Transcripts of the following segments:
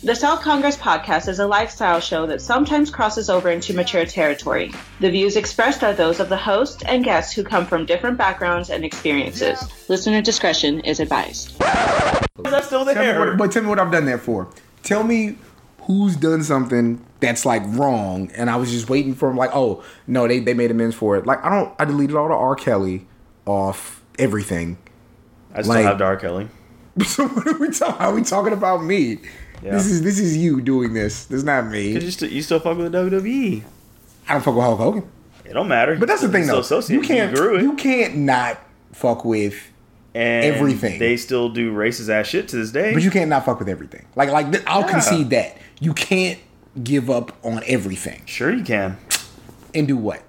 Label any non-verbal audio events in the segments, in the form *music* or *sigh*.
The South Congress podcast is a lifestyle show that sometimes crosses over into mature territory. The views expressed are those of the host and guests who come from different backgrounds and experiences. Listener discretion is advised. Is that still Tell me there? what, but tell me what I've done that for. Tell me who's done something that's like wrong, and I was just waiting for him. Like, oh no, they they made amends for it. Like, I don't. I deleted all the R. Kelly off everything. I still like- have Dar Kelly. *laughs* So what are we talking? Are we talking about me? Yeah. This is this is you doing this. This is not Cause me. you still, you still fuck with the WWE. I don't fuck with Hulk Hogan. It don't matter. But that's the thing, though. You can't. grew. You can't not fuck with. and everything. They still do racist ass shit to this day. But you can't not fuck with everything. Like like I'll Yeah. concede that you can't give up on everything sure you can. and do what.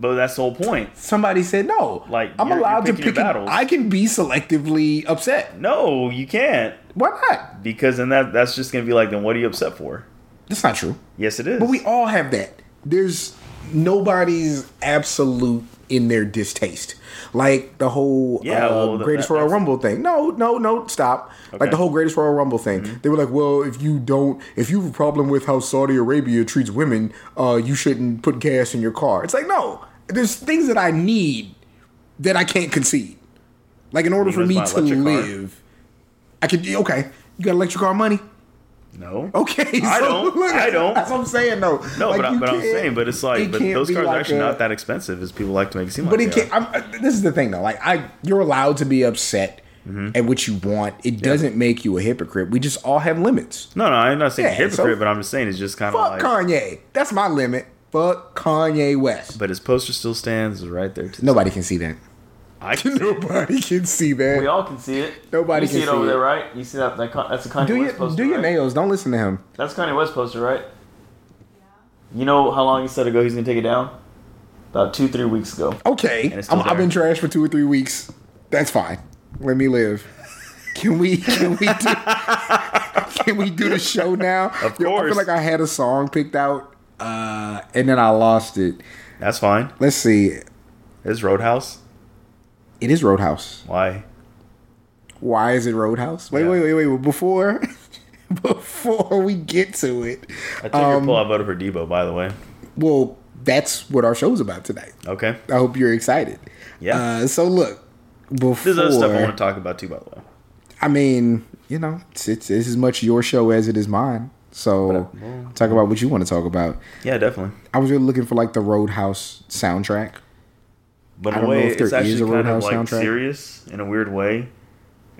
But that's the whole point. Somebody said no. Like, I'm allowed to pick. an-. I can be selectively upset. No, you can't. Why not? Because then that that's just gonna be like, then what are you upset for? That's not true. Yes, it is. But we all have that. There's nobody's absolute in their distaste. Like the whole Yeah, uh, well, greatest that- Royal Rumble thing. No, no, no, stop. Like Okay. Mm-hmm. the whole greatest Royal Rumble thing. They were like, well, if you don't, if you have a problem with how Saudi Arabia treats women, uh, you shouldn't put gas in your car. It's like, no, there's things that I need that I can't concede. Like in order for me to electric car. live, I could. Okay, you got electric car money. no. Okay, I don't. I don't. That's what I'm saying, though. No, Like, but, I, but I'm saying, but it's like, it but those cars are actually a- not that expensive as people like to make it seem But like. it can't. I'm, uh, this is the thing, though. Like, I, you're allowed to be upset Mm-hmm. at what you want. It doesn't make you a hypocrite. We just all have limits. No, no, I'm not saying Yeah, hypocrite, so- but I'm just saying it's just kind of Fuck like. Kanye. That's my limit. Fuck Kanye West. But his poster still stands right there. To Nobody can see that. I *laughs* can see. Nobody can see that. We all can see it. Nobody you see it over see there, it. right? You see that? that that's a Kanye do West your poster. do your right? nails. Don't listen to him. That's Kanye West poster, right? You know how long he said ago he's gonna take it down? About two, three weeks ago. Okay, I'm, I've been there. trash for two or three weeks. That's fine. Let me live. Can we? Can we do? *laughs* can we do the show now? Of Yo, I feel like I had a song picked out, uh, and then I lost it. That's fine. Let's see. Is Roadhouse. It is Roadhouse. Why? Why is it Roadhouse? Wait, Yeah. wait, wait, wait. Before, *laughs* before we get to it, I took Um, your pull. I voted for Debo, by the way. well, that's what our show's about tonight. Okay. I hope you're excited. Yeah. Uh, so look, before There's other stuff I want to talk about too, by the way. I mean, you know, it's, it's, it's as much your show as it is mine. So talk about what you want to talk about. Yeah, definitely. I was really looking for like the Roadhouse soundtrack. But I in a don't know way, if there it's actually a kind of Roadhouse like soundtrack. serious in a weird way,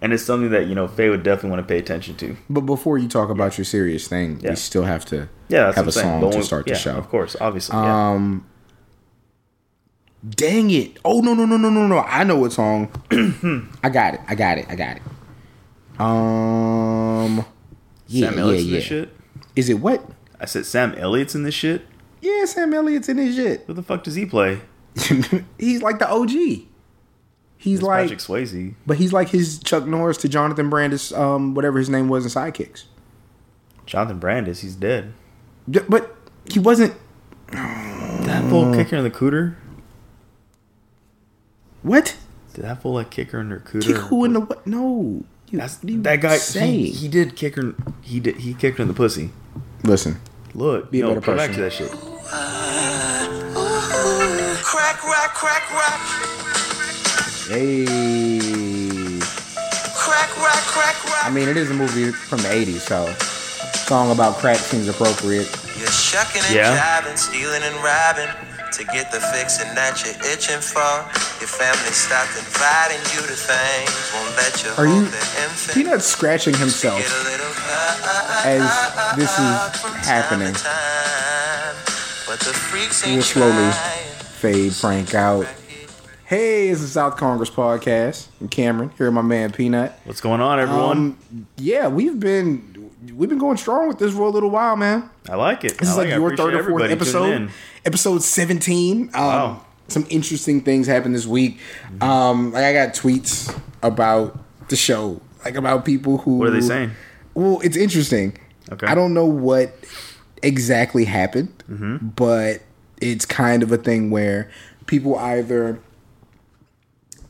and it's something that you know Faye would definitely want to pay attention to. But before you talk about your serious thing, Yeah. we still have to Yeah, have a song to start yeah, the show. Of course, obviously. yeah. Um, dang it! Oh no no no no no no! I know what song. *clears throat* I got it. I got it. I got it. Um, yeah Sam yeah yeah. This. Is it what? I said Sam Elliott's in this shit. Yeah, Sam Elliott's in his shit. Who the fuck does he play? *laughs* he's like the OG. He's It's like, Patrick Swayze. but he's like his Chuck Norris to Jonathan Brandis, um, whatever his name was in Sidekicks. Jonathan Brandis. He's dead. D- But he wasn't. That fool kick her in the cooter. What? Did that fool like kick her in her cooter? Kick who in the what? No. You, That's, what are you that guy. saying? He, he did kick her. He did. He kicked her in the pussy. Listen, Look, Be a no, better come back to that shit. Crack, rock, crack, rock. hey. Crack, rock, crack, rock. I mean, it is a movie from the '80s, so song about crack seems appropriate. You're shucking and Yeah. jiving, stealing and robbing to get the fixing that you're itching for. Your family stopped inviting you to things, won't let you Are hold you their infant. Peanut scratching himself Get a little high as uh, this is happening? to. But the freaks We'll slowly fade Frank out. Hey, it's the South Congress podcast. I'm Cameron here, with my man Peanut. What's going on, everyone? Um, yeah, we've been we've been going strong with this for a little while, man. I like it. This I is like. Your third or fourth episode. Episode 17. Um, Wow. Some interesting things happened this week. Mm-hmm. Um, like I got tweets about the show, like about people who. What are they saying? Well, it's interesting. Okay. I don't know what exactly happened, Mm-hmm. but it's kind of a thing where people either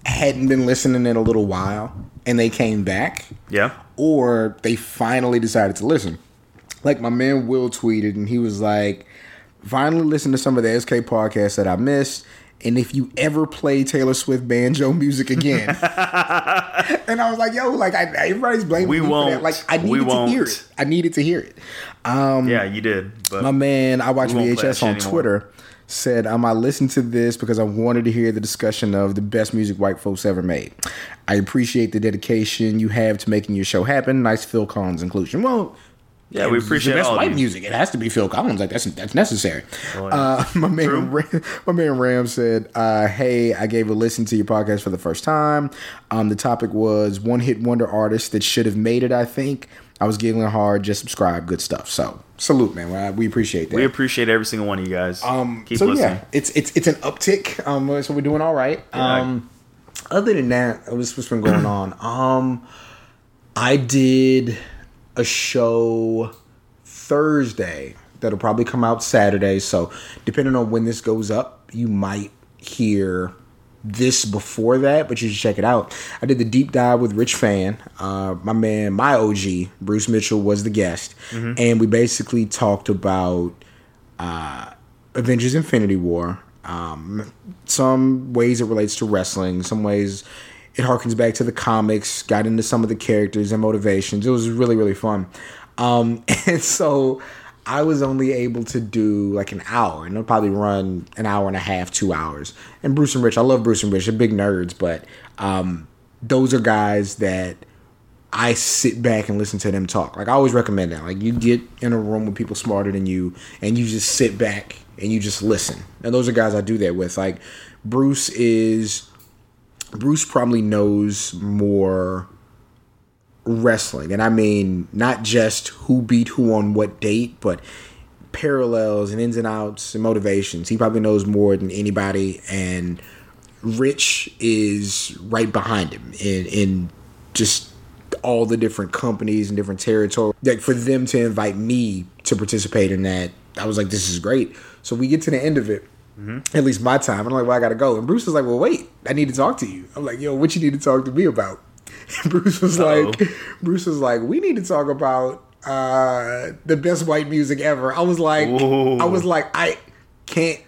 hadn't been listening in a little while and they came back, Yeah. Or they finally decided to listen. like my man Will tweeted, and he was like, "Finally, listen to some of the SK podcasts that I missed." And if you ever play Taylor Swift banjo music again, *laughs* and I was like, "Yo, like I, everybody's blaming We me for won't. that. Like I We needed to hear it. I needed to hear it." Um, yeah, you did. But my man, I watch we won't play that VHS on anymore. Twitter, said, um, I listened to this because I wanted to hear the discussion of the best music white folks ever made. I appreciate the dedication you have to making your show happen. Nice Phil Collins inclusion. Well, Yeah, we appreciate the best all white you. music. It has to be Phil Collins. Like that's that's necessary. Well, yeah. Uh, *laughs* my man, True. Ram, my man Ram said, uh, "Hey, I gave a listen to your podcast for the first time. Um, the topic was one hit wonder artists that should have made it. I think I was giggling hard. Just subscribe. Good stuff. So salute, man. We- We appreciate that. we appreciate every single one of you guys. Um, Keep so listening. yeah, it's it's it's an uptick. Um, so we're doing all right. Yeah. Um, other than that, what's what's been going on? *clears throat* Um, I did a show Thursday that'll probably come out Saturday. So depending on when this goes up, you might hear this before that, but you should check it out. I did the deep dive with Rich Fan. Uh, my man, my OG, Bruce Mitchell, was the guest, and we basically talked about uh, Avengers: Infinity War. Um, some ways it relates to wrestling. Some ways it harkens back to the comics. Got into some of the characters and motivations. It was really really fun. Um, *laughs* and so I was only able to do like an hour, and it'll probably run an hour and a half, two hours. And Bruce and Rich, I love Bruce and Rich. They're big nerds, but um, those are guys that I sit back and listen to them talk. Like I always recommend that. Like you get in a room with people smarter than you, and you just sit back and you just listen. And those are guys I do that with. Like Bruce is Bruce probably knows more wrestling, and I mean not just who beat who on what date, but parallels and ins and outs and motivations. He probably knows more than anybody, and Rich is right behind him in in just all the different companies and different territories. Like for them to invite me to participate in that, I was like, this is great. So we get to the end of it. Mm-hmm. At least my time. I'm like, well, I gotta go. And Bruce was like, well, wait, I need to talk to you. I'm like, yo, what you need to talk to me about? *laughs* Bruce was Uh-oh. like, Bruce was like, we need to talk about uh the best white music ever. I was like, Ooh. I was like, I can't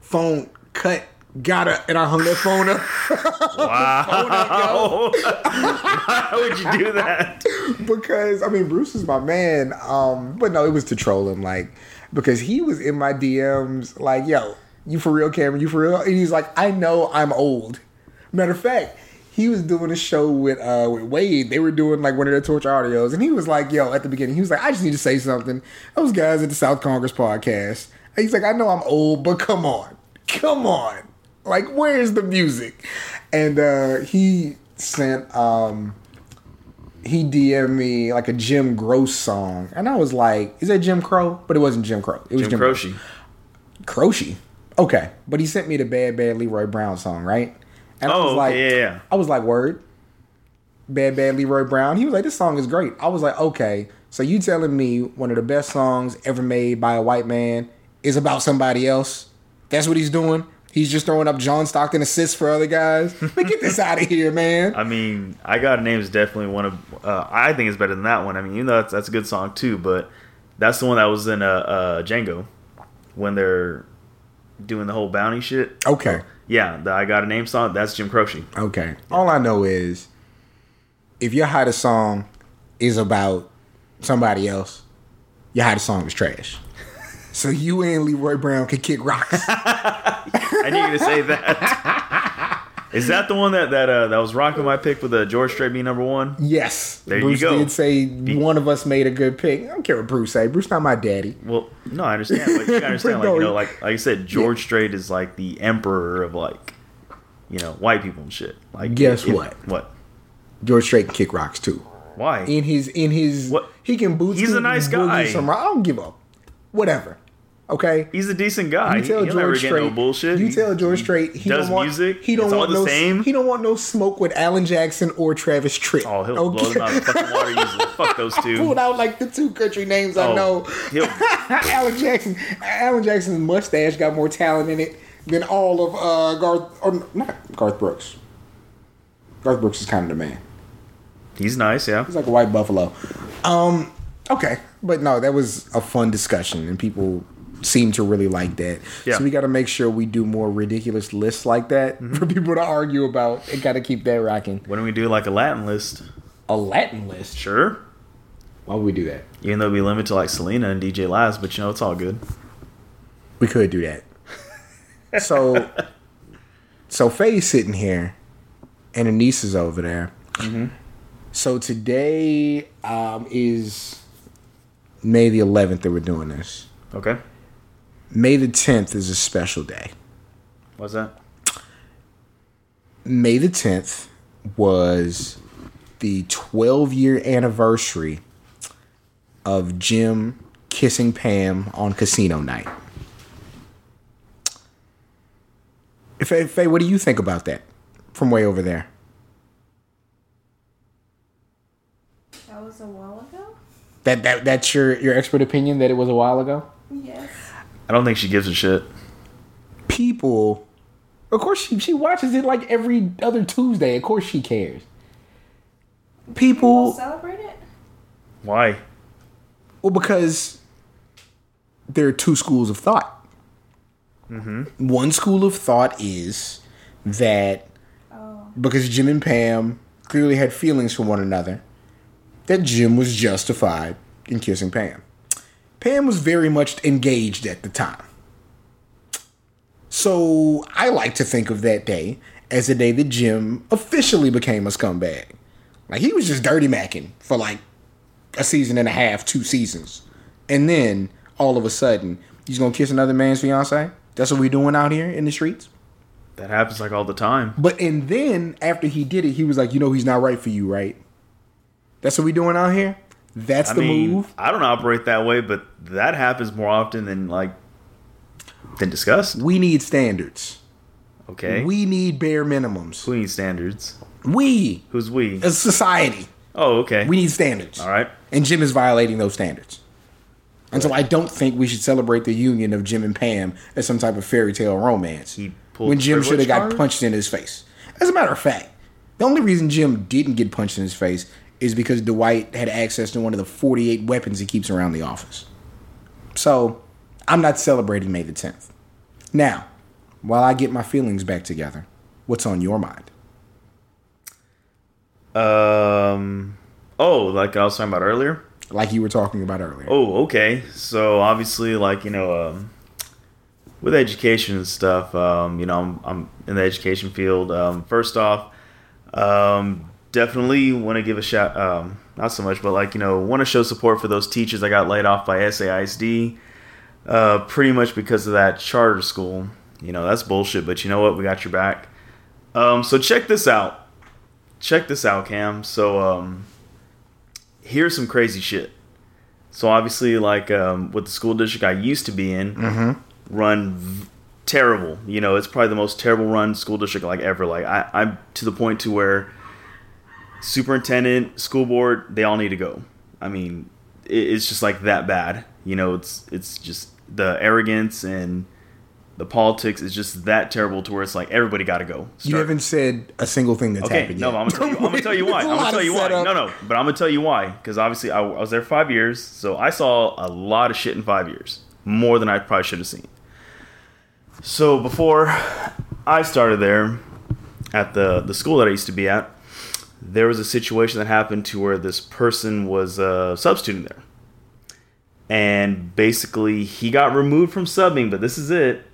phone cut. Gotta, and I hung that phone up. *laughs* Wow. *laughs* Why would you do that? because I mean Bruce is my man. Um, but no, it was to troll him, like because he was in my DMs, like, yo, you for real, Cameron? You for real? And he's like, I know I'm old. Matter of fact, he was doing a show with uh with Wade. They were doing like one of their torch audios, and he was like, yo, at the beginning, he was like, I just need to say something. Those guys at the South Congress podcast. And he's like, I know I'm old, but come on, come on. Like, where's the music? And uh he sent um he DM'd me like a Jim Croce song, and I was like, "Is that Jim Crow?" But it wasn't Jim Crow. It was Jim Jim, Croce. Croce. Okay, but he sent me the Bad Bad Leroy Brown song, right? And I Oh, was like, yeah, yeah. I was like, "Word." Bad Bad Leroy Brown. He was like, "This song is great." I was like, "Okay, so you telling me one of the best songs ever made by a white man is about somebody else? That's what he's doing." He's just throwing up John Stockton assists for other guys. *laughs* Man, get this out of here, man. I mean, I Got a Name is definitely one of. Uh, I think it's better than that one. I mean, you know, that's, that's a good song too, but that's the one that was in uh, uh, Django when they're doing the whole bounty shit. Okay. Yeah, the I Got a Name song. That's Jim Croce. Okay. All I know is if your hottest song is about somebody else, your hottest song is trash. *laughs* So you and Leroy Brown can kick rocks. *laughs* I need you to say that. *laughs* Is that the one that that uh, that was rocking my pick with uh, George Strait being number one? yes. There you Bruce go. did say one of us made a good pick. I don't care what Bruce say. Bruce not my daddy. Well, no, I understand. But you gotta *laughs* understand, like you know, like like I said, George Strait is like the emperor of like, you know, white people and shit. Like, Guess if- what? What? George Strait can kick rocks too. Why? In his in his What? he can boots. He's a nice guy. Some, I don't give up. Whatever. Okay. He's a decent guy. You tell He- He'll George get no bullshit. You tell George Strait he does don't want music. He don't want the no. same. He don't want no smoke with Alan Jackson or Travis Tritt. Oh, he'll blow them out of fucking water. *laughs* Fuck those two. Pulled out like the two country names I Oh, know. he'll- *laughs* Alan Jackson. Alan Jackson's mustache got more talent in it than all of uh, Garth. Or not Garth Brooks. Garth Brooks is kind of the man. He's nice, yeah. He's like a white buffalo. Um, Okay, but no, that was a fun discussion, and people seem to really like that. Yeah. So we got to make sure we do more ridiculous lists like that for people to argue about, and got to keep that rocking. When don't we do like a Latin list? A Latin list. Sure. Why would we do that? Even though we limit to like Selena and DJ Laz, but you know it's all good. We could do that. *laughs* so, so Faye's sitting here, and her niece is over there. So today um, is May the 11th that we're doing this. Okay. May the 10th is a special day. What's that? May the 10th was the 12 year anniversary of Jim kissing Pam on casino night. Faye, Faye, what do you think about that from way over there? That was a while ago? That, that that's your, your expert opinion that it was a while ago? Yes. I don't think she gives a shit. People, of course, she, she watches it like every other Tuesday. Of course, she cares. People People, celebrate it? Why? Well, because there are two schools of thought. Mm-hmm. One school of thought is that Oh. because Jim and Pam clearly had feelings for one another, that Jim was justified in kissing Pam. Pam was very much engaged at the time. So I like to think of that day as the day that Jim officially became a scumbag. Like he was just dirty macking for like a season and a half, two seasons. And then all of a sudden, he's gonna kiss another man's fiance? That's what we doing out here in the streets? That happens like all the time. But and then after he did it, he was like, you know, he's not right for you, right? That's what we doing out here. That's I the mean, move. I don't operate that way, but that happens more often than like than discussed. We need standards. Okay. We need bare minimums. Who needs standards? We, Who's we? as a society, Oh, okay. we need standards. All right. And Jim is violating those standards. And so I don't think we should celebrate the union of Jim and Pam as some type of fairy tale romance. He pulled when Jim should have got punched in his face. As a matter of fact, the only reason Jim didn't get punched in his face is because Dwight had access to one of the 48 weapons he keeps around the office. So I'm not celebrating May the 10th. Now, while I get my feelings back together, what's on your mind? Um. Oh, like I was talking about earlier. Like you were talking about earlier. Oh, okay. So obviously, like you know, um, with education and stuff, um, you know, I'm, I'm in the education field. Um, first off, um, definitely want to give a shout. Um, not so much, but like you know, want to show support for those teachers that got laid off by SAISD. Uh, pretty much because of that charter school. You know, that's bullshit. But you know what? We got your back. Um, so check this out. Check this out, Cam. So um, here's some crazy shit. So obviously, like um, with the school district I used to be in, run v- terrible. You know, it's probably the most terrible run school district like ever. Like I, I'm to the point to where superintendent, school board, they all need to go. I mean, it's just like that bad. You know, it's it's just the arrogance and the politics is just that terrible to where it's like everybody got to go. you haven't said a single thing that's Okay, happened no, yet. I'm gonna you. I'm gonna tell you *laughs* why. I'm gonna tell you why. No, no, but I'm gonna tell you why. Because obviously, I, I was there five years, so I saw a lot of shit in five years, more than I probably should have seen. So before I started there, at the the school that I used to be at, there was a situation that happened to where this person was a substitute there, and basically he got removed from subbing. But this is it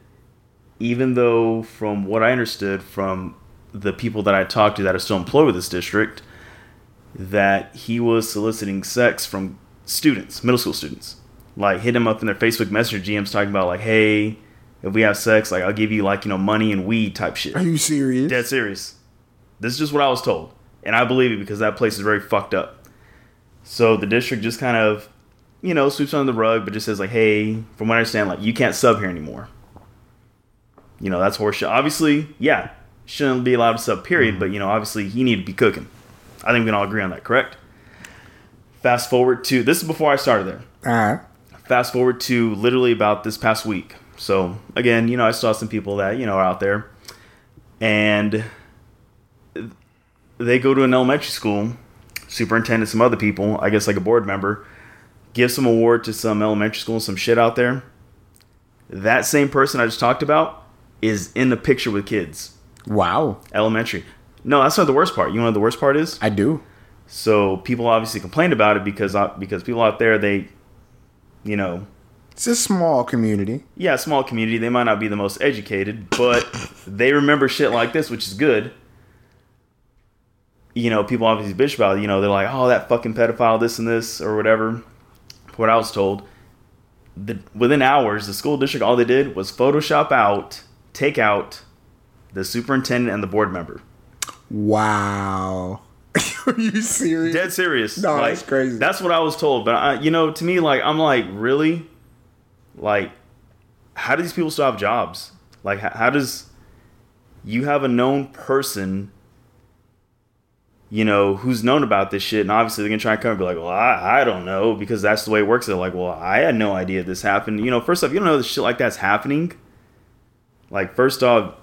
even though from what I understood from the people that I talked to that are still employed with this district, that he was soliciting sex from students, middle school students. Like hit him up in their Facebook Messenger GMs talking about like, hey, if we have sex, like I'll give you like, you know, money and weed type shit. Are you serious? Dead serious. This is just what I was told. And I believe it because that place is very fucked up. So the district just kind of, you know, sweeps under the rug, but just says like, hey, from what I understand, like you can't sub here anymore. You know, that's horseshit. Obviously, yeah, shouldn't be allowed to sub, period, mm-hmm. but you know, obviously you need to be cooking. I think we can all agree on that, correct? Fast forward to this is before I started there All right. fast forward to literally about this past week. So again, you know, I saw some people that you know are out there, and they go to an elementary school. Superintendent, some other people, I guess like a board member, give some award to some elementary school and some shit out there. That same person I just talked about is in the picture with kids. Wow, Elementary. No, that's not the worst part. You know what the worst part is? I do. So people obviously complained about it because uh, because people out there they, you know, It's a small community. yeah, small community. They might not be the most educated, but they remember shit like this, which is good. You know, people obviously bitch about it. You know, they're like, "Oh, that fucking pedophile, this and this, or whatever." What I was told, the, within hours, the school district all they did was Photoshop out, take out the superintendent and the board member. Wow. *laughs* Are you serious? Dead serious. No, Like, that's crazy. That's what I was told. But I, you know, to me, like I'm like, really, like, how do these people still have jobs? Like, how, how does you have a known person, you know, who's known about this shit, and obviously they're gonna try and come and be like, well, I, I don't know, because that's the way it works. They're like, well, I had no idea this happened. You know, first off, you don't know that shit like that's happening. Like, first off,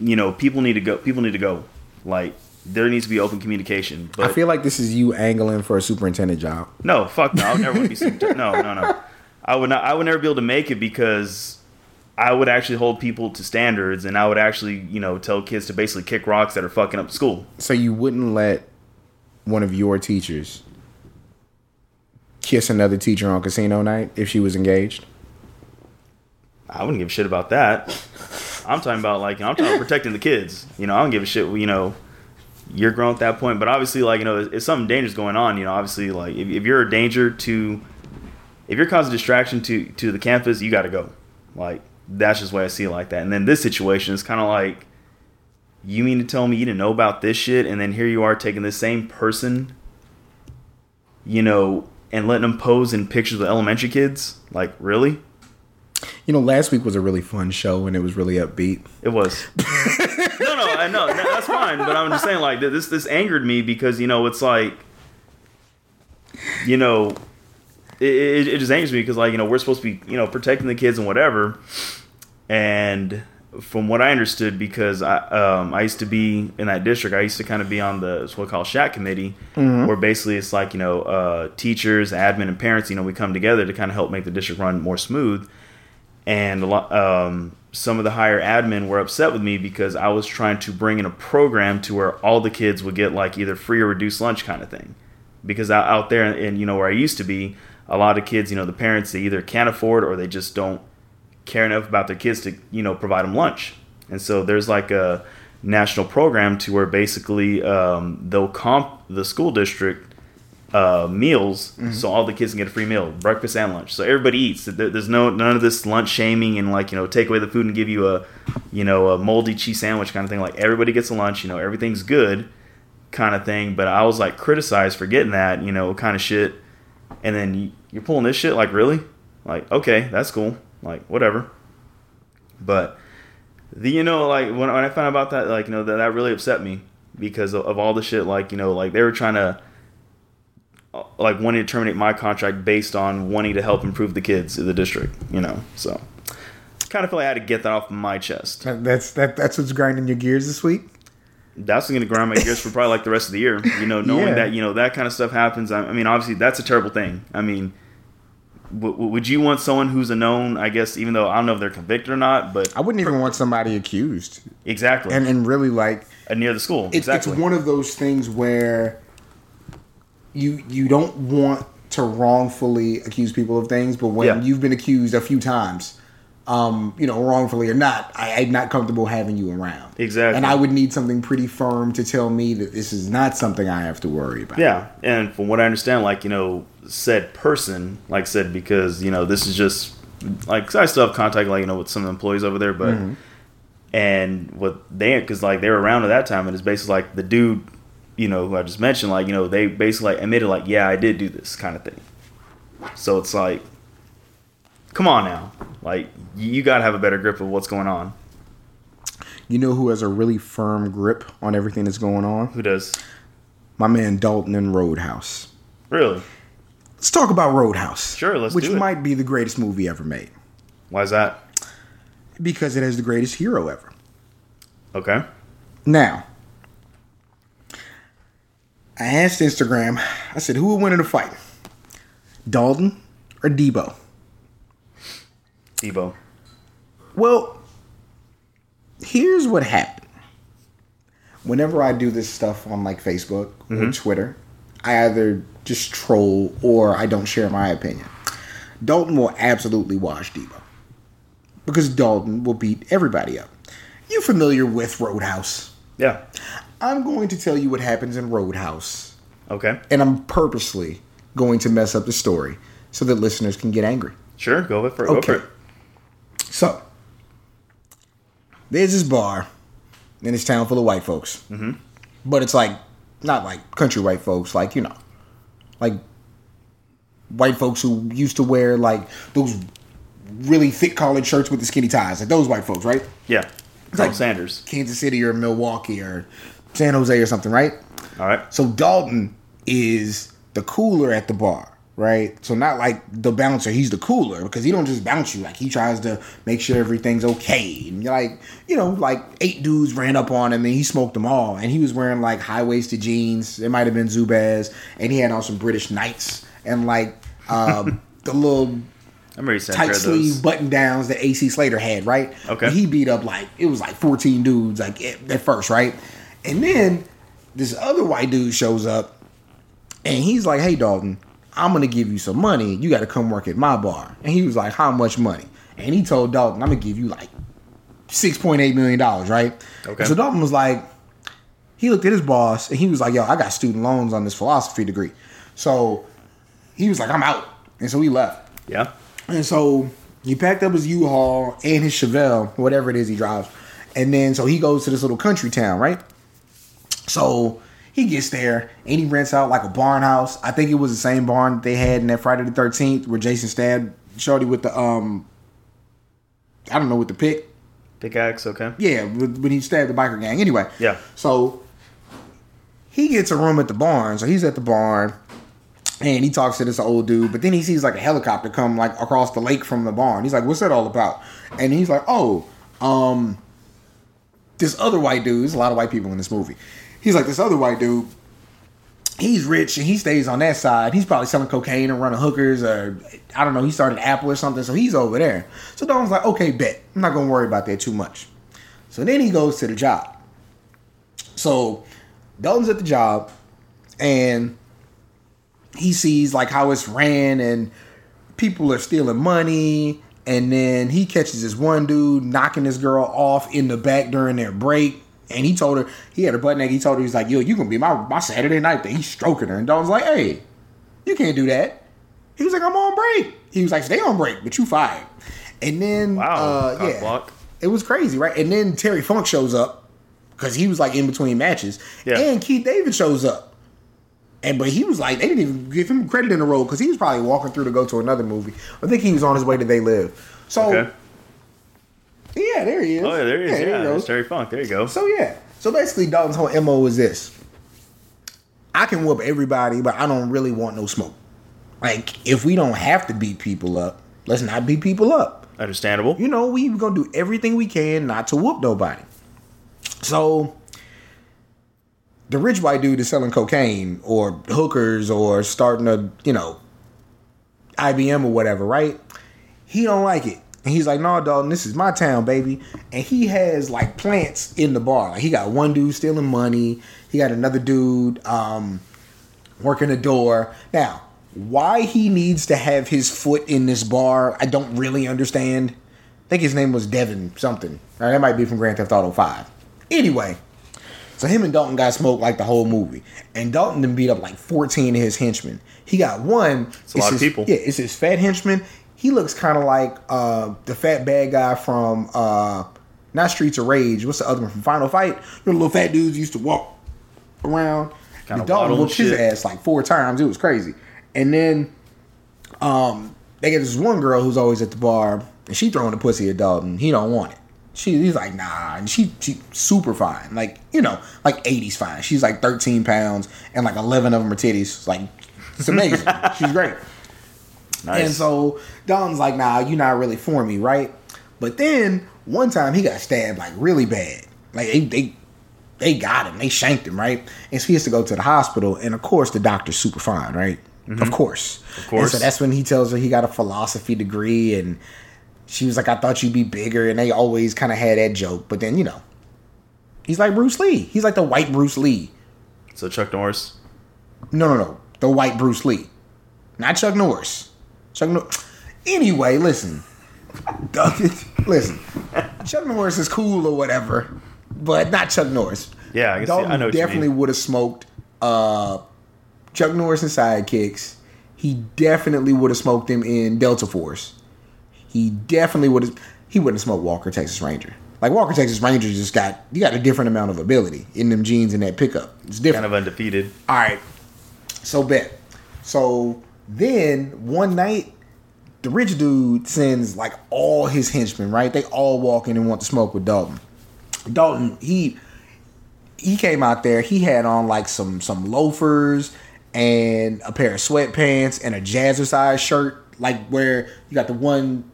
you know, people need to go. People need to go. Like, there needs to be open communication. But I feel like this is you angling for a superintendent job. no, fuck no. I would never want to be *laughs* super. No, no, no. I would not. I would never be able to make it because I would actually hold people to standards, and I would actually, you know, tell kids to basically kick rocks that are fucking up school. So you wouldn't let one of your teachers kiss another teacher on casino night if she was engaged? I wouldn't give a shit about that. I'm talking about like you know, I'm talking about protecting the kids. You know, I don't give a shit. You know, you're grown at that point, but obviously, like you know, if something dangerous going on, you know, obviously, like if, if you're a danger to, if you're causing distraction to to the campus, you got to go. Like that's just why I see it like that. And then this situation is kind of like, you mean to tell me you didn't know about this shit, and then here you are taking the same person, you know, and letting them pose in pictures with elementary kids? Like really? You know, last week was a really fun show and it was really upbeat. It was. no, no, I know that's fine, but I'm just saying like this. This angered me because you know it's like, you know, it, it, it just angers me because like you know we're supposed to be you know protecting the kids and whatever, and from what I understood, because I um, I used to be in that district, I used to kind of be on the what we call SHAC committee, where basically it's like you know uh, teachers, admin, and parents, you know, we come together to kind of help make the district run more smooth and a lot, um, some of the higher admin were upset with me because I was trying to bring in a program to where all the kids would get like either free or reduced lunch kind of thing. Because out, out there, and you know where I used to be, a lot of kids, you know, the parents they either can't afford or they just don't care enough about their kids to you know provide them lunch. And so there's like a national program to where basically um, they'll comp the school district uh, meals, so all the kids can get a free meal, breakfast and lunch. So everybody eats. There's no none of this lunch shaming and like you know take away the food and give you a you know a moldy cheese sandwich kind of thing. Like everybody gets a lunch. You know everything's good, kind of thing. But I was like criticized for getting that you know kind of shit, and then you're pulling this shit like really, like okay that's cool, like whatever. But the you know like when, when I found out about that like you know that, that really upset me because of, of all the shit like you know like they were trying to uh, like wanting to terminate my contract based on wanting to help improve the kids in the district, you know. So kind of feel like I had to get that off my chest. That's that. That's what's grinding your gears this week. That's going to grind my gears for probably like the rest of the year, you know, knowing Yeah. that you know that kind of stuff happens. I, I mean, obviously that's a terrible thing. I mean, w- would you want someone who's a known? I guess even though I don't know if they're convicted or not, but I wouldn't even want somebody accused, exactly and and really like uh, near the school. it's, exactly. it's one of those things where you you don't want to wrongfully accuse people of things, but when Yeah. you've been accused a few times, um, you know, wrongfully or not, I, I'm not comfortable having you around. Exactly. And I would need something pretty firm to tell me that this is not something I have to worry about. Yeah, and from what I understand, like you know, said person, like said, because you know, this is just like 'cause I still have contact, like you know, with some employees over there, but and what they because like they were around at that time, and it's basically like the dude, you know, who I just mentioned, like you know, they basically like admitted, like yeah, I did do this kind of thing. So it's like, come on now, like you got to have a better grip of what's going on. You know who has a really firm grip on everything that's going on? Who does My man Dalton in Roadhouse. really? Let's talk about Roadhouse. Sure, let's do it. Which might be the greatest movie ever made Why is that? because it has the greatest hero ever. Okay, Now, I asked Instagram, I said, who would win in a fight? Dalton or Debo? Debo. Well, here's what happened. Whenever I do this stuff on like Facebook or mm-hmm. Twitter, I either just troll or I don't share my opinion. Dalton will absolutely wash Debo because Dalton will beat everybody up. You familiar with Roadhouse? Yeah. I'm going to tell you what happens in Roadhouse, Okay. and I'm purposely going to mess up the story so that listeners can get angry. Sure. Go for it. Go for Okay. it. So, there's this bar in this town full of white folks. Mm-hmm. But it's like, not like country white folks, like, you know, like white folks who used to wear like those really thick collared shirts with the skinny ties. Like those white folks, right? Yeah. Colonel like- Sanders. Kansas City or Milwaukee or San Jose or something, right? All right. So Dalton is the cooler at the bar, right? So not like the bouncer, he's the cooler because he don't just bounce you. Like he tries to make sure everything's okay. And you're like, you know, like eight dudes ran up on him and he smoked them all. And he was wearing like high waisted jeans. It might have been Zubaz, and he had on some British Knights and like um, *laughs* the little I remember you tight sleeve button downs that AC Slater had, right? Okay. And he beat up like it was like 14 dudes like at, at first, right? And then this other white dude shows up and he's like, "Hey Dalton, I'm to give you some money. You got to come work at my bar." And he was like, "How much money?" And he told Dalton, "I'm to give you like 6.8 million dollars, right?" Okay. So Dalton was like he looked at his boss and he was like, "Yo, I got student loans on this philosophy degree." So he was like, "I'm out." And so he left. Yeah. And so he packed up his U-Haul and his Chevelle, whatever it is he drives. And then so he goes to this little country town, right? So he gets there and he rents out like a barn house. I think it was the same barn they had in that Friday the Thirteenth where Jason stabbed Shorty with the um I don't know with the pick. Pickaxe. Okay. Yeah, when he stabbed the biker gang. Anyway. Yeah. So he gets a room at the barn. So he's at the barn and he talks to this old dude, but then he sees like a helicopter come like across the lake from the barn. He's like, "What's that all about?" And he's like, "Oh, um, this other white dude. There's a lot of white people in this movie. He's like this other white dude. He's rich and he stays on that side. He's probably selling cocaine and running hookers, or I don't know. He started Apple or something, so he's over there. So Don's like, "Okay, bet. I'm not gonna worry about that too much." So then he goes to the job. So Dalton's at the job, and he sees like how it's ran and people are stealing money and then he catches this one dude knocking this girl off in the back during their break and he told her he had her butt naked he told her he's like yo you gonna be my, my saturday night thing he's stroking her and Dalton's like hey you can't do that he was like i'm on break he was like stay on break but you fired and then Wow. uh, yeah block. it was crazy right and then terry funk shows up because he was like in between matches Yeah. and keith david shows up and but he was like, they didn't even give him credit in the role because he was probably walking through to go to another movie. I think he was on his way to They Live. So Okay. Yeah, there he is. Oh yeah, there he is. there Yeah, he there's. Terry Funk. There you go. So yeah, so basically Dalton's whole mo is this: I can whoop everybody, but I don't really want no smoke. Like if we don't have to beat people up, let's not beat people up. Understandable. You know, we gonna do everything we can not to whoop nobody. So the rich white dude is selling cocaine or hookers or starting a, you know, IBM or whatever, right? He don't like it. And he's like, no, Dalton, this is my town, baby. And he has like plants in the bar. Like he got one dude stealing money. He got another dude um, working the door. Now, why he needs to have his foot in this bar, I don't really understand. I think his name was Devin something. Or that might be from Grand Theft Auto 5. Anyway, so him and Dalton got smoked like the whole movie. And Dalton then beat up like 14 of his henchmen. He got one. a lot of people. Yeah, it's his fat henchman. He looks kind of like uh, the fat bad guy from uh, not Streets of Rage. What's the other one from Final Fight? The little fat dudes used to walk around. Kinda The Dalton waddle whooped his ass like four times. It was crazy. And then um, they get this one girl who's always at the bar, and she throwing the pussy at Dalton. He don't want it. She, he's like, nah, and she, she super fine, like you know, like '80s fine. She's like 13 pounds, and like 11 of them are titties. Like, it's amazing. *laughs* She's great. Nice. And so Dalton's like, nah, you're not really for me, right? But then one time he got stabbed like really bad. Like they they they got him, they shanked him, right? And so he has to go to the hospital, and of course the doctor's super fine, right? Mm-hmm. Of course. Of course. And so that's when he tells her he got a philosophy degree and she was like, I thought you'd be bigger. And they always kind of had that joke. But then, you know, he's like Bruce Lee. He's like the white Bruce Lee. So Chuck Norris. No, no, no. The white Bruce Lee. Not Chuck Norris. Chuck Norris. Anyway, listen. listen. Chuck Norris is cool or whatever, but not Chuck Norris. Yeah, I guess Dalton I know definitely would have smoked uh, Chuck Norris and sidekicks. He definitely would have smoked him in Delta Force. He definitely would have. He wouldn't have smoked Walker Texas Ranger. Like Walker Texas Ranger just got you got a different amount of ability in them jeans and that pickup. It's different. Kind of undefeated. All right. So bet. So then one night, the rich dude sends like all his henchmen. Right? They all walk in and want to smoke with Dalton. Dalton, he he came out there. He had on like some some loafers and a pair of sweatpants and a jazzercise shirt, like where you got the one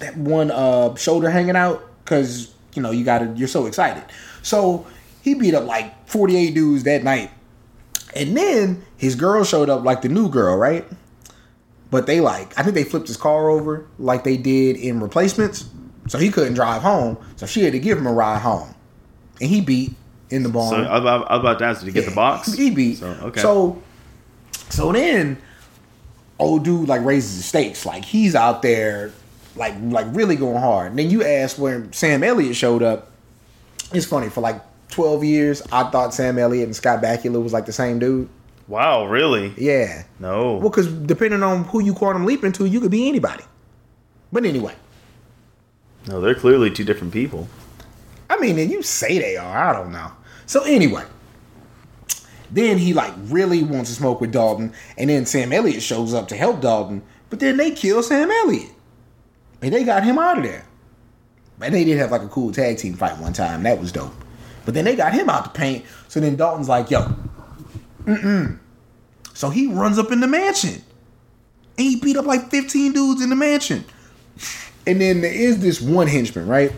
that one uh shoulder hanging out because you know you got to you're so excited. So he beat up like 48 dudes that night. And then his girl showed up like the new girl, right? But they like I think they flipped his car over like they did in replacements. So he couldn't drive home. So she had to give him a ride home. And he beat in the barn. So I was about, to ask, did he get the *laughs* box? He beat. So, okay. So, so then, old dude like raises the stakes. Like he's out there, like like really going hard. And then you ask when Sam Elliott showed up. It's funny for like twelve years. I thought Sam Elliott and Scott Bakula was like the same dude. wow, really? Yeah. No. Well, because depending on who you caught quantum leap into, you could be anybody. But anyway, No, they're clearly two different people. I mean, and you say they are. I don't know. So anyway, then he like really wants to smoke with Dalton, and then Sam Elliott shows up to help Dalton, but then they kill Sam Elliott, and they got him out of there. And they did have like a cool tag team fight one time. That was dope. But then they got him out the paint. So then Dalton's like, "Yo, mm-mm." So he runs up in the mansion, and he beat up like fifteen dudes in the mansion. And then there is this one henchman, right?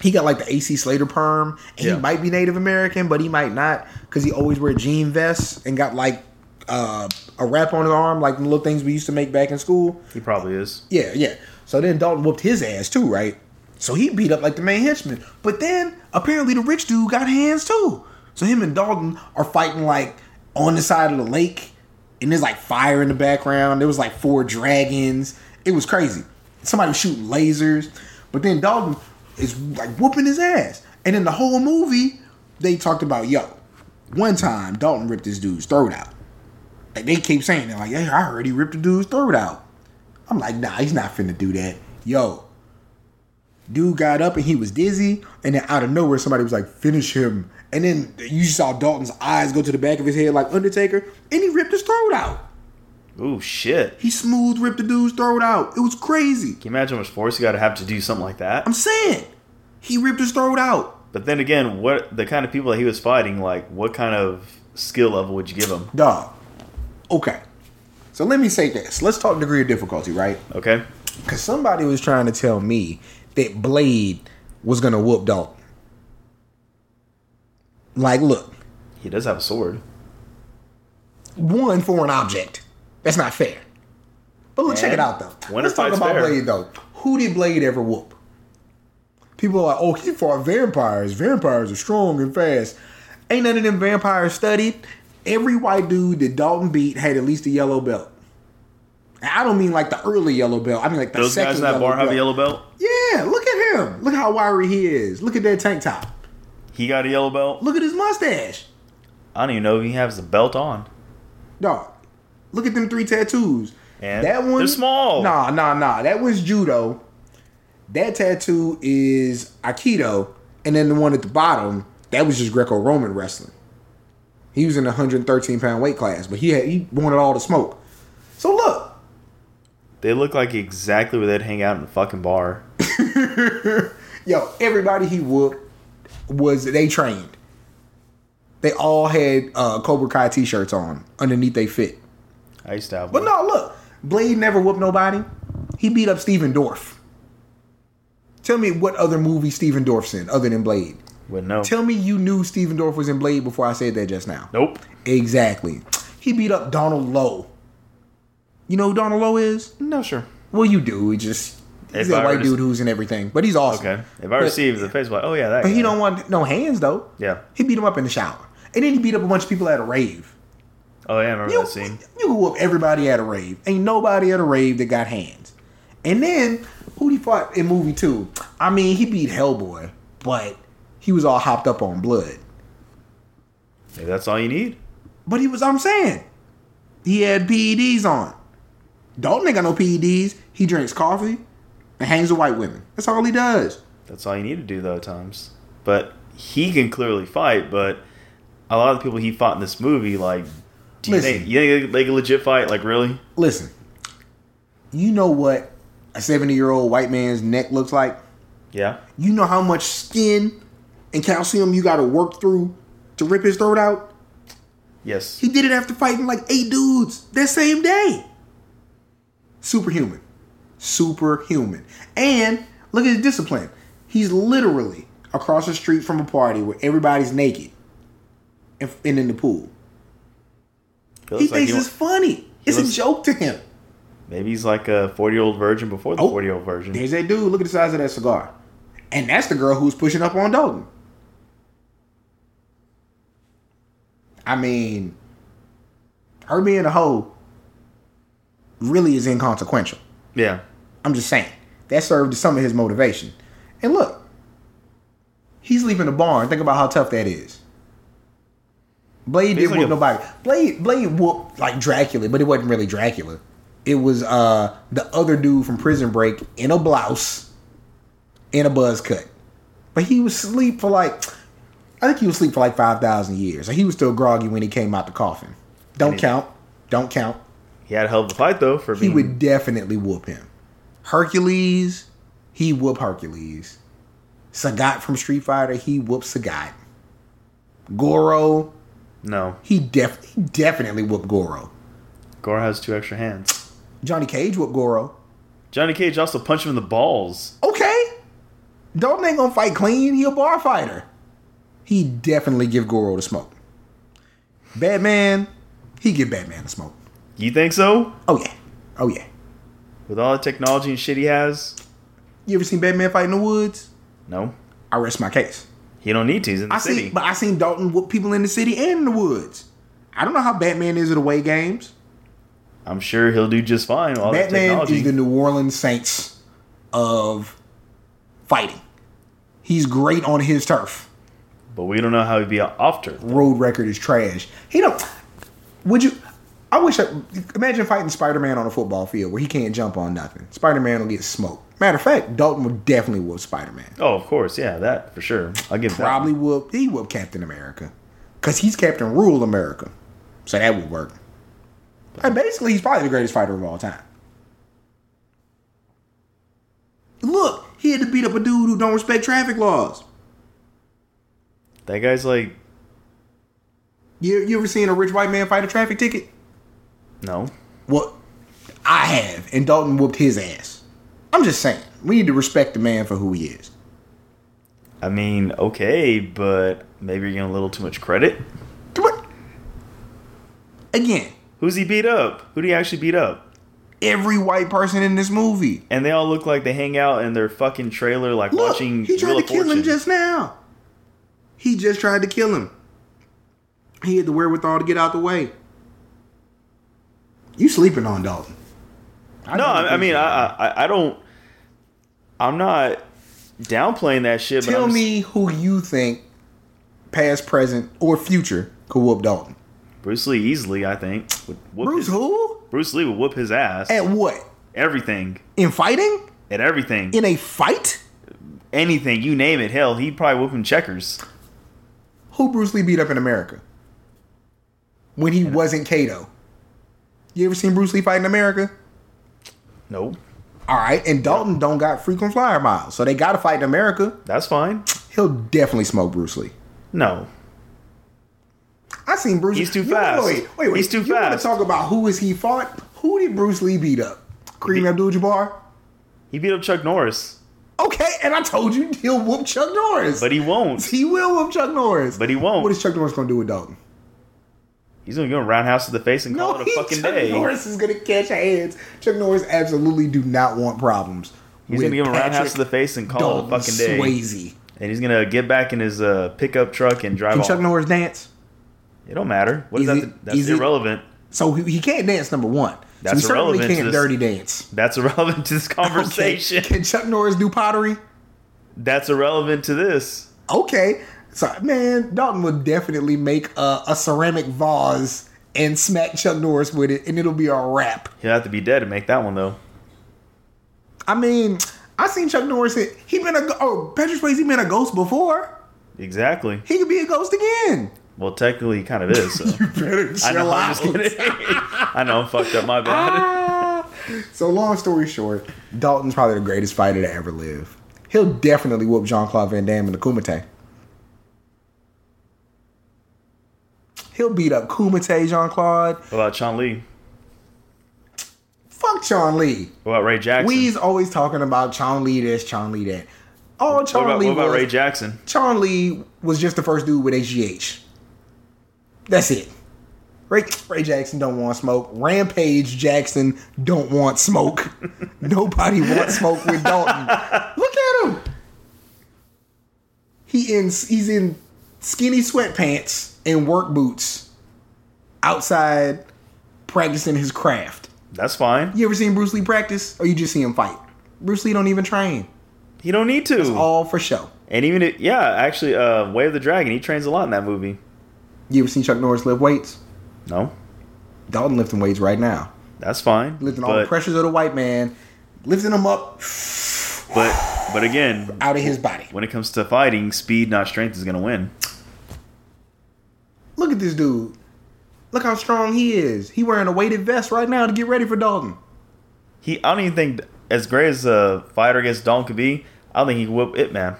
He got like the AC Slater perm, and Yeah. he might be Native American, but he might not because he always wear jean vests and got like uh, a wrap on his arm, like the little things we used to make back in school. He probably is. Yeah, yeah. So then Dalton whooped his ass too, right? So he beat up like the main henchman. But then apparently the rich dude got hands too. So him and Dalton are fighting like on the side of the lake, and there's like fire in the background. There was like four dragons. It was crazy. Somebody was shooting lasers. But then Dalton is like whooping his ass. And in the whole movie, they talked about yo. One time Dalton ripped this dude's throat out. Like they keep saying it, like, hey, I heard he ripped the dude's throat out. I'm like, nah, he's not finna do that. Yo, dude got up and he was dizzy, and then out of nowhere, somebody was like, finish him. And then you saw Dalton's eyes go to the back of his head like Undertaker, and he ripped his throat out. Ooh, shit. He smooth ripped the dude's throat out. It was crazy. Can you imagine how much force you got to have to do something like that? I'm saying, he ripped his throat out. But then again, what the kind of people that he was fighting, like, what kind of skill level would you give him? Dog. Okay. So let me say this. Let's talk degree of difficulty, right? Okay. Because somebody was trying to tell me that Blade was to whoop Dalton. Like, look, He does have a sword. one for an object. That's not fair. But let's check it out, though. winner Let's talk about fair. Blade, though. Who did Blade ever whoop? People are like, oh, he fought vampires. Vampires are strong and fast. Ain't none of them vampires studied. Every white dude that Dalton beat had at least a yellow belt. I don't mean like the early yellow belt. I mean like the Those second guys in that bar have a yellow belt. Yeah, look him. Look how wiry he is. Look at that tank top. He got a yellow belt. Look at his mustache. I don't even know if he has the belt on. Dog. Look at them three tattoos. And that one they're small. Nah, nah, nah. That was judo. That tattoo is Aikido. And then the one at the bottom, that was just Greco Roman wrestling. He was in the 113 pound weight class, but he had he wanted all the smoke. So look, They look like exactly where they'd hang out in the fucking bar. *laughs* yo, everybody he whooped was they trained. They all had uh, Cobra Kai t-shirts on underneath they fit. I used to have But one. no, look, Blade never whooped nobody. He beat up Stephen Dorff. Tell me what other movie Stephen Dorff's in other than Blade. Wouldn't know. Tell me you knew Stephen Dorff was in Blade before I said that just now. nope. Exactly. He beat up Donald Lowe. You know who Donald Lowe is? No, sure. Well, you do. He just he's If a I white dude who's in everything, but he's awesome. Okay. If I But- receive the face, like, oh yeah, that. But guy. he don't want no hands though. Yeah. He beat him up in the shower, and then he beat up a bunch of people at a rave. Oh yeah, I remember You, that scene. you can whoop everybody at a rave. Ain't nobody at a rave that got hands. And then who he fought in movie two? I mean, he beat Hellboy, but he was all hopped up on blood. Maybe that's all you need. But he was, I'm saying, he had PEDs on. Dalton ain't got no PEDs. He drinks coffee and hangs with white women. That's all he does. That's all you need to do though at times. But he can clearly fight. But a lot of the people he fought in this movie, like, do you Listen. think you think they can legit fight? Like, really? Listen, you know what a 70 year old white man's neck looks like? Yeah. You know how much skin and calcium you got to work through to rip his throat out? Yes. He did it after fighting like eight dudes that same day. Superhuman. Superhuman. And look at his discipline. He's literally across the street from a party where everybody's naked and, and in the pool. He He like thinks he it's funny. It's looks- a joke to him. maybe he's like a forty-year-old virgin before the Oh, forty-year-old virgin. There's that dude. Look at the size of that cigar. And that's the girl who's pushing up on Dalton. I mean, her being a hoe really is inconsequential. Yeah. I'm just saying. That served as some of his motivation. And look, he's leaving the barn. Think about how tough that is. Blade didn't like whoop a- nobody. Blade Blade whooped like Dracula, but it wasn't really Dracula. It was uh the other dude from Prison Break in a blouse and a buzz cut. But he was asleep for like I think he was asleep for like five thousand years. And he was still groggy when he came out the coffin. Don't count. Don't count. He had a hell of a fight though for He would definitely whoop him. Hercules, he whoop Hercules. Sagat from Street Fighter, he whoop Sagat. Goro, no. he def he definitely whoop Goro. Goro has two extra hands. Johnny Cage whoop Goro. Johnny Cage also punched him in the balls. Okay. Dalton ain't gonna fight clean, he a bar fighter. He definitely give Goro the smoke. Batman, he give Batman the smoke. You think so? Oh yeah. Oh yeah. With all the technology and shit he has? You ever seen Batman fight in the woods? No. I rest my case. He don't need to. He's in the I city. see, but I seen Dalton whoop people in the city and in the woods. I don't know how Batman is at away games. I'm sure he'll do just fine. All Batman is the New Orleans Saints of fighting. He's great on his turf. but we don't know how he'd be off turf. Road record is trash. He don't. Would you? I wish. I, imagine fighting Spider Man on a football field where he can't jump on nothing. Spider Man will get smoked. Matter of fact, Dalton would definitely whoop Spider Man. Oh, of course. Yeah, that for sure. I'll give. Probably one. whoop. He whoop Captain America because he's Captain Rule America, so that would work. And basically, he's probably the greatest fighter of all time. Look, he had to beat up a dude who don't respect traffic laws. That guy's like, You, you ever seen a rich white man fight a traffic ticket? No. Well, I have, and Dalton whooped his ass. I'm just saying, we need to respect the man for who he is. I mean, okay, but maybe you're getting a little too much credit. What? Again, Who's he beat up? Who did he actually beat up? every white person in this movie. And they all look like they hang out in their fucking trailer, like Look, watching. he tried Wheel to kill him just now. He just tried to kill him. He had the wherewithal to get out the way. You sleeping on Dalton? No, I, I mean, I, I, I don't. I'm not downplaying that shit. but tell just- me who you think, past, present, or future, could whoop Dalton. Bruce Lee easily, I think. Would whoop Bruce his- who? Bruce Lee would whoop his ass. At what? everything, In fighting? at everything, In a fight? anything you name it. Hell, he'd probably whoop him checkers. Who Bruce Lee beat up in America? When he wasn't Kato. You ever seen Bruce Lee fight in America? Nope, All right, and Dalton don't got frequent flyer miles, so they got to fight in America. that's fine. He'll definitely smoke Bruce Lee. No, I seen Bruce. Lee. He's too You- fast. Wait, wait, wait. He's too you want to talk about who is he fought? Who did Bruce Lee beat up? Kareem Abdul-Jabbar. he beat up Chuck Norris, Okay, and I told you he'll whoop Chuck Norris. but he won't. he will whoop Chuck Norris. But he won't. What is Chuck Norris gonna do with Dalton? He's gonna a roundhouse to the face and call it a fucking Chuck day. Norris is gonna catch hands. Chuck Norris absolutely do not want problems. He's gonna give him a roundhouse to the face and call it a fucking day. Swayze. And he's gonna get back in his uh, pickup truck and drive Can off. Chuck Norris dance? it don't matter. What is Is that? it- that's is it- irrelevant. So he, he can't dance. Number one. That's so he certainly irrelevant to can't this- dirty dance. That's irrelevant to this *laughs* Okay. conversation. Can Chuck Norris do pottery? That's irrelevant to this. Okay. So man, Dalton would definitely make a, a ceramic vase and smack Chuck Norris with it, and it'll be a wrap. He'll have to be dead to make that one though. I mean, I seen Chuck Norris. He been a oh Patrick Swayze been a ghost before. Exactly. He could be a ghost again. Well, technically, he kind of is. So. *laughs* Better I know. I'm just kidding. *laughs* I know I'm fucked up. My bad. Ah. so long story short, Dalton's probably the greatest fighter to ever live. He'll definitely whoop Jean Claude Van Damme in the Kumite. He'll beat up Kumite, Jean Claude. What about Chong Li? Fuck Chong Li. What about Ray Jackson? We's always talking about Chong Li this, Chong Li that. All what Chun about, what about was, Ray Jackson? Chong Li was just the first dude with HGH. That's it. Ray, Ray Jackson don't want smoke. Rampage Jackson don't want smoke. *laughs* Nobody wants smoke with Dalton. *laughs* Look at him. He in he's in skinny sweatpants and work boots outside practicing his craft. That's fine. You ever seen Bruce Lee practice, or you just see him fight? Bruce Lee don't even train. He don't need to. It's all for show. And even it, yeah, actually, uh, Way of the Dragon. He trains a lot in that movie. You ever seen Chuck Norris lift weights? No, Dalton lifting weights right now. that's fine. Lifting all the pressures of the white man, lifting them up but but again, out of his body. when it comes to fighting, speed, not strength, is gonna win. This dude. Look how strong he is. He wearing a weighted vest right now to get ready for Dalton. He, I don't even think as great as a fighter against Dalton could be. I don't think he could whoop Ip Man.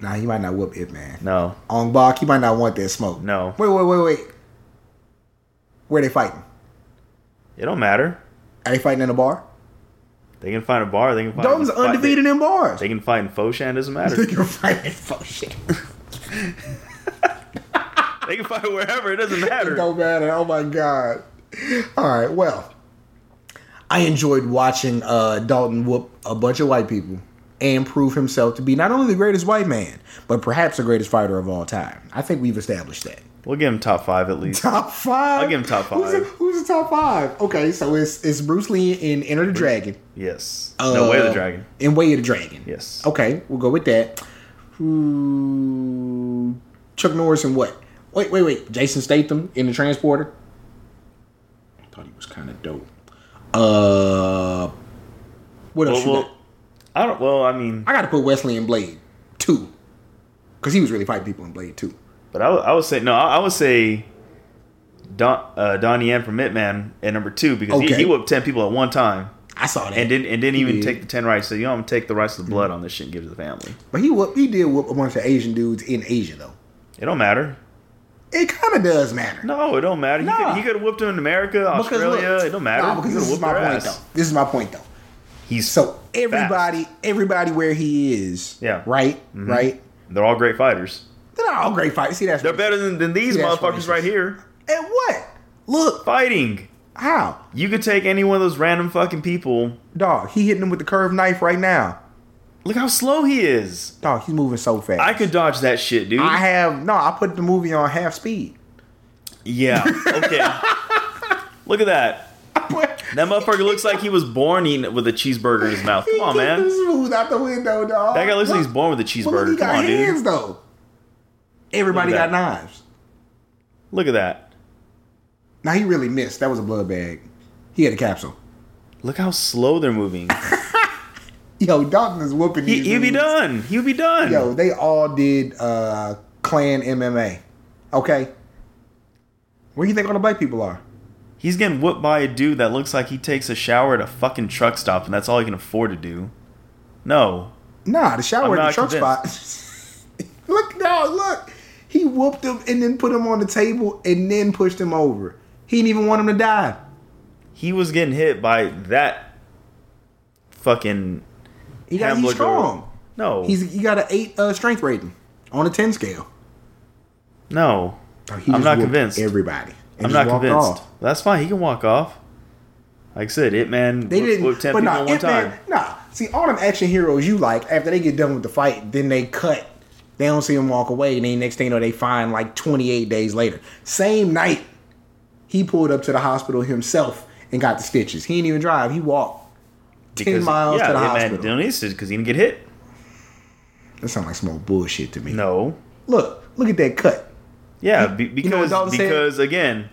Nah, he might not whoop Ip Man. No, Ong Bak, he might not want that smoke. No. Wait, wait, wait, wait. Where they fighting? it don't matter. Are they fighting in a bar? They can find a bar. They can find. Dalton's fight- undefeated in bars. They, can fight in Foshan. Doesn't matter. *laughs* They can fight in shit. *laughs* they can fight wherever. It doesn't It matter. don't matter. Oh my god. All right. Well, I enjoyed watching uh, Dalton whoop a bunch of white people and prove himself to be not only the greatest white man, but perhaps the greatest fighter of all time. I think we've established that. We'll give him top five at least. Top five. I'll give him top Who's the, five. who's the top five? Okay, so it's it's Bruce Lee in Enter the Dragon. Yes. no way of the Uh, dragon. In Way of the Dragon. Yes. Okay, we'll go with that. Who? Chuck Norris and what? Wait, wait, wait. Jason Statham in the Transporter. I thought he was kind of dope. Uh, what else? Well, you well, got? I don't. Well, I mean, I got to put Wesley in Blade two, because he was really fighting people in Blade two. but I, would- I would say no. I, I would say Don uh, Donnie Yen from Ip Man at number two because he, Okay. he whooped ten people at one time I saw that, and didn't and didn't He even did. take the ten rights. So you gonna take the rights of the blood on this shit and give it to the family. but he whoop, he did whoop a bunch of Asian dudes in Asia though. It don't matter. It kind of does matter. No, it don't matter. He Nah. could he could have whooped him in America, Because Australia. look- it don't matter. Nah, because this is my point ass. though. This is my point though. He's So everybody, everybody where he is, Yeah. right, Mm-hmm. right. they're all great fighters. They're not all great fighters. See, that's They're better than, than these See, motherfuckers right here. And what? Look, Fighting. how You could take any one of those random fucking people. dog? He hitting him with the curved knife right now. Look how slow he is. Dog, he's moving so fast. I could dodge that shit, dude. I have no. I put the movie on half speed. yeah. Okay. *laughs* Look at that. That motherfucker looks like he was born eating it with a cheeseburger in his mouth. Come on, man. Smooth out the window, dog. That guy looks like he's born with a cheeseburger. Come on, hands dude. though. Everybody got knives. Look at that. Now he really missed. That was a blood bag. He had a capsule. Look how slow they're moving. *laughs* Yo, Dalton is whooping. He, he'd be done. He'll be done. Yo, they all did uh clan MMA. Okay. Where do you think all the black people are? He's getting whooped by a dude that looks like he takes a shower at a fucking truck stop, and that's all he can afford to do. No. Nah, the shower at the truck spot. *laughs* look, dog, look. He whooped him and then put him on the table and then pushed him over. He didn't even want him to die. He was getting hit by that fucking He got he's strong. No. He's he got an eight uh, strength rating on a ten scale. no. He I'm not convinced. Everybody. I'm not convinced. off. That's fine. He can walk off. Like I said, it man. They didn't. whipped ten but people nah, one Ip Man, time. nah. See, all them action heroes you like, after they get done with the fight, then they cut. They don't see him walk away, and then next thing you know, they find like 28 days later. Same night, he pulled up to the hospital himself and got the stitches. He didn't even drive. He walked 10 Because- miles yeah, to the yeah, hospital. man, don't because he didn't get hit. That sounds like some old bullshit to me. No. Look, look at that cut. Yeah, be, you know because because again,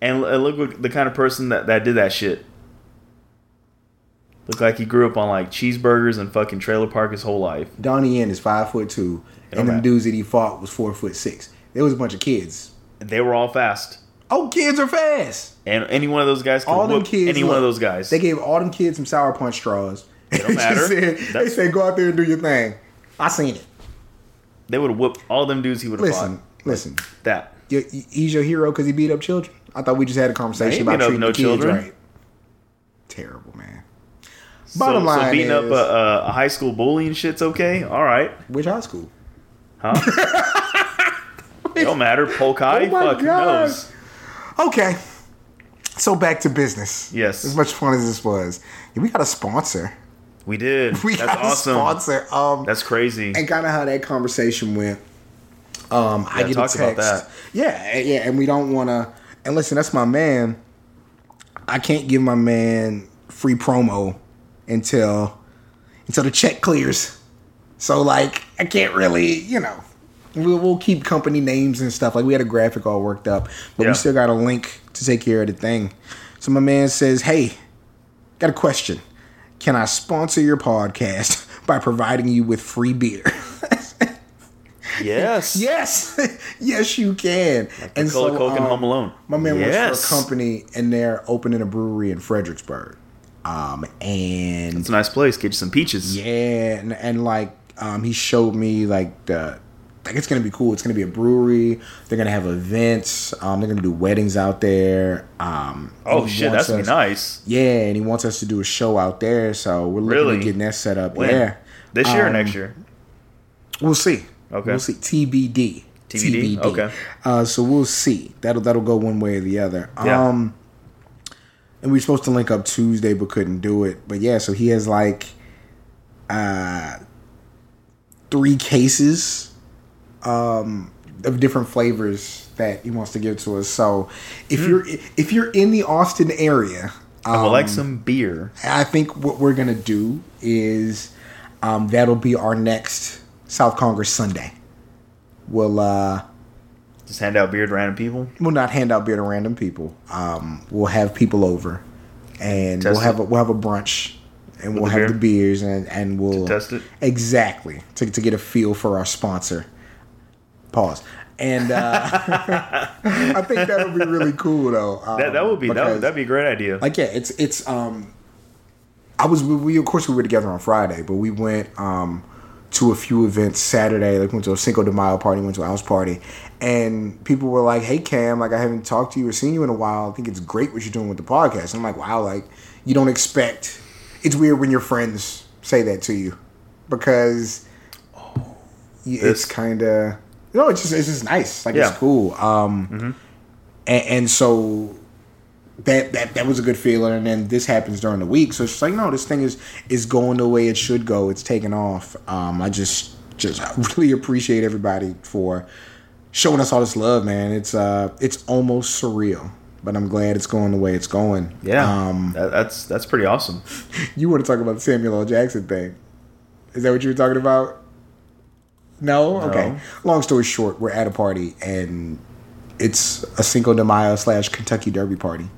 and, and look what the kind of person that that did that shit. Looked like he grew up on like cheeseburgers and fucking trailer park his whole life. Donnie Yen is five foot two, and them matter. dudes that he fought was four foot six. There was a bunch of kids. They were all fast, Oh, kids are fast. and any one of those guys could all them kids. any one of those guys. They gave all them kids some sour punch straws. It don't *laughs* matter. they That's- said, "Go out there and do your thing." I seen it. They would have whooped all them dudes. He would have Listen, fought. listen. That He's your hero because he beat up children. I thought we just had a conversation about treating no the kids children. right. Terrible, man. Bottom so, line so beating up is- a, a, a high school bully and shit's okay. All right, Which high school? huh? *laughs* it don't matter. Polk High. Oh Fuck who God. knows? Okay. So back to business. Yes. As much fun as this was, we got a sponsor. We did. *laughs* We That's got awesome. a sponsor. Um, That's crazy. and kind of how that conversation went. Um, I get talk a about that. Yeah, yeah, and we don't want to. And listen, that's my man. I can't give my man free promo until until the check clears. So like, I can't really, you know. We'll, we'll keep company names and stuff. Like we had a graphic all worked up, but Yeah. we still got a link to take care of the thing. So my man says, "Hey, got a question. Can I sponsor your podcast *laughs* by providing you with free beer?" *laughs* yes. Yes, *laughs* yes, you can. And Cola Coke and um, Home Alone. My man yes. works for a company, and they're opening a brewery in Fredericksburg. Um, and It's a nice place. Get you some peaches. yeah, and, and like um, he showed me like the like it's gonna be cool. It's gonna be a brewery. They're gonna have events. Um, they're gonna do weddings out there. Um, Oh shit, that's us- be nice. Yeah, and he wants us to do a show out there. So we're looking Really? at getting that set up. When? Yeah, This year or Um, next year? We'll see. Okay. We'll see. TBD. TBD? Okay. Uh, so we'll see. That'll that'll go one way or the other. Yeah. Um, and we were supposed to link up Tuesday, but couldn't do it. But yeah, so he has like uh three cases um of different flavors that he wants to give to us. So if Hmm. you're if you're in the Austin area, I would um, like some beer. I think what we're gonna do is um, that'll be our next South Congress Sunday. We'll uh, Just hand out beer to random people. we'll not hand out beer to random people. Um, we'll have people over, and Test we'll have it. a, we'll have a brunch, and we'll the have beer? the beers, and and we'll test it? exactly to to get a feel for our sponsor. Pause. And uh, *laughs* I think that'll be really cool, though. Um, That that would be that because- would that'd be a great idea. like yeah it's it's um i was we, we of course we were together on friday but we went um to a few events saturday like went to a cinco de mayo party went to a house party and people were like hey cam like i haven't talked to you or seen you in a while i think it's great what you're doing with the podcast i'm like wow like you don't expect it's weird when your friends say that to you because you- it's kind of you know it's just it's just nice. Like Yeah. it's cool. Um and, and so that, that that was a good feeling. And then this happens during the week. So it's just like no this thing is is going the way it should go. It's taking off. Um i just just I really appreciate everybody for showing us all this love man. It's uh it's almost surreal but i'm glad it's going the way it's going. Yeah, um that, that's that's pretty awesome. *laughs* you want to talk about the samuel l. Jackson thing. Is that what you were talking about no okay long story short we're at a party and it's a Cinco de Mayo slash Kentucky Derby party.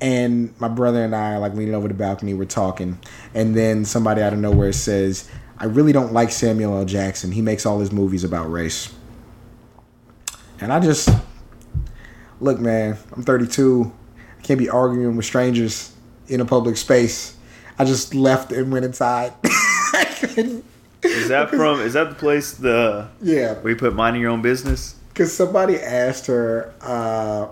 And my brother and I are like leaning over the balcony, we're talking, and then somebody out of nowhere says, I really don't like Samuel L. Jackson. He makes all his movies about race. And I just look, man, I'm 32. I can't be arguing with strangers in a public space. I just left and went inside. *laughs* Is that *laughs* from? Is that the place the yeah. where you put minding your own business? because somebody asked her, uh,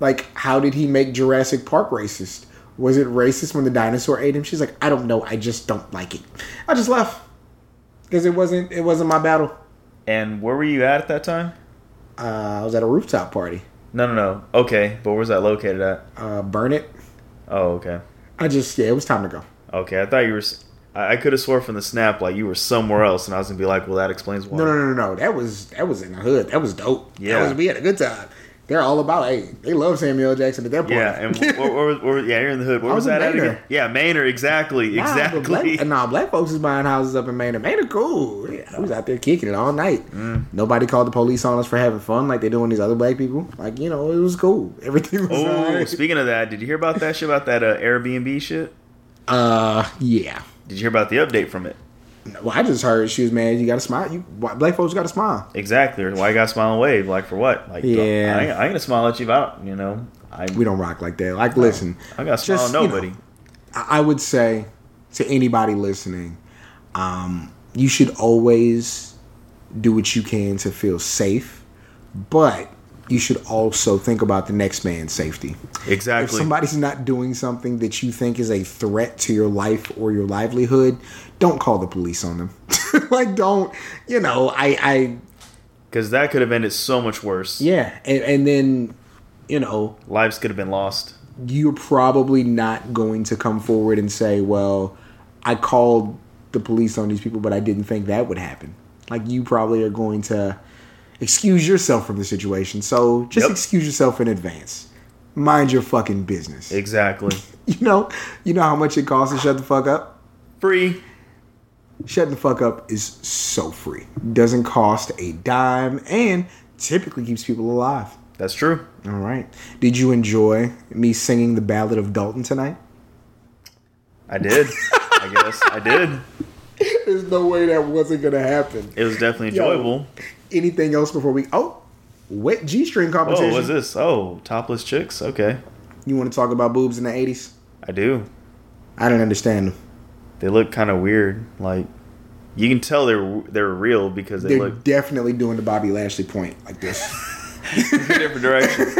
like, how did he make Jurassic Park racist? Was it racist when the dinosaur ate him? She's like, I don't know. I just don't like it. I just left because it wasn't. It wasn't my battle. And where were you at at that time? Uh, I was at a rooftop party. No, no, no. Okay, but where's that located at? Uh, burn it. Oh, okay. I just yeah, it was time to go. Okay, I thought you were. I, could have swore from the snap like you were somewhere else, and I was gonna be like, well, that explains why. No, no, no, no. That was that was in the hood. That was dope. Yeah. that was, we had a good time. They're all about. Hey, they love Samuel Jackson at that point. Yeah, and where, where, where, yeah, you're in the hood. Where was, was that at again? Yeah, Manor. Exactly, Nah, exactly. Black, nah, black folks is buying houses up in Maine. Maine cool. Yeah, I was out there kicking it all night. Mm. Nobody called the police on us for having fun like they do on these other black people. Like you know, it was cool. *laughs* Everything was Oh, speaking of that, did you hear about that shit about that uh, Airbnb shit? Uh, yeah. Did you hear about the update from it? Well, I just heard she was mad. You got to smile. You black folks got to smile. Exactly. Why you got to smile and wave? Like for what? Like Yeah. I, ain't, I ain't gonna smile at you about you know. I We don't rock like that. Like, listen, I got to smile just, at you know, nobody. I I would say to anybody listening, um, you should always do what you can to feel safe, but you should also think about the next man's safety. Exactly. If somebody's not doing something that you think is a threat to your life or your livelihood, don't call the police on them. *laughs* like, don't, you know, I, I, Because that could have ended so much worse. yeah, and, and then, you know, Lives could have been lost. you're probably not going to come forward and say, well, I called the police on these people, but I didn't think that would happen. Like, you probably are going to excuse yourself from the situation. So just Yep. excuse yourself in advance. Mind your fucking business. Exactly. *laughs* You know, you know how much it costs to shut the fuck up? Free. Shutting the fuck up is so free. Doesn't cost a dime and typically keeps people alive. That's true. All right. Did you enjoy me singing the Ballad of Dalton tonight? I did. I guess I did. *laughs* *laughs* There's no way that wasn't gonna happen. It was definitely Yo. enjoyable. Anything else before we? Oh, wet G-string competition. Oh, what's this? Oh, topless chicks. Okay, You want to talk about boobs in the '80s? I do. I didn't understand them. They look kind of weird. Like you can tell they're they're real because they They're look definitely doing the Bobby Lashley point like *laughs* this. different directions.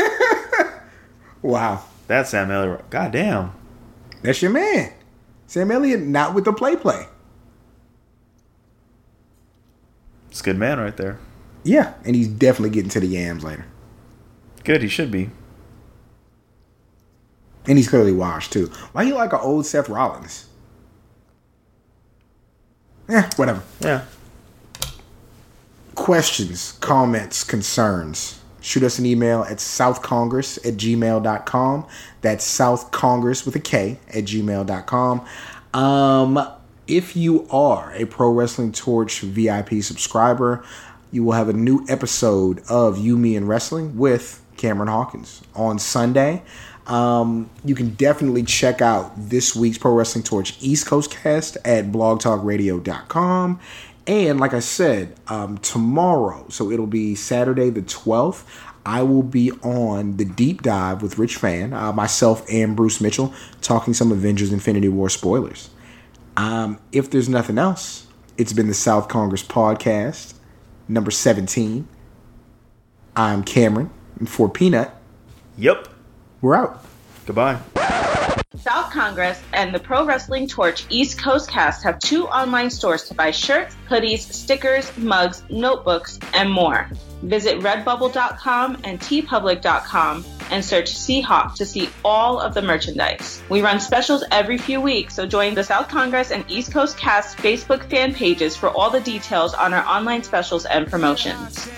*laughs* wow, That's Sam Elliott. God damn. that's your man, Sam Elliott. Not with the play play. It's a good man right there. Yeah, and he's definitely getting to the yams later. Good. He should be. And he's clearly washed too. Why you like an old Seth Rollins? Yeah, whatever. Yeah. questions, comments, concerns, shoot us an email at southcongress at gmail.com. That's southcongress with a K at gmail.com. Um, if you are a Pro Wrestling Torch VIP subscriber, you will have a new episode of You, Me, and Wrestling with Cameron Hawkins on Sunday. Um, you can definitely check out this week's Pro Wrestling Torch East Coast cast at blogtalkradio.com. And like I said, um, tomorrow, so it'll be Saturday the 12th, I will be on the deep dive with Rich Fan, uh, myself and Bruce Mitchell, talking some Avengers Infinity War spoilers. Um, if there's nothing else, it's been the South Congress podcast, number 17. I'm Cameron, and for Peanut, Yep. we're out. Goodbye. South Congress and the Pro Wrestling Torch East Coast cast have two online stores to buy shirts, hoodies, stickers, mugs, notebooks, and more. Visit redbubble.com and teepublic.com and search Seahawk to see all of the merchandise. We run specials every few weeks, so join the South Congress and East Coast cast Facebook fan pages for all the details on our online specials and promotions.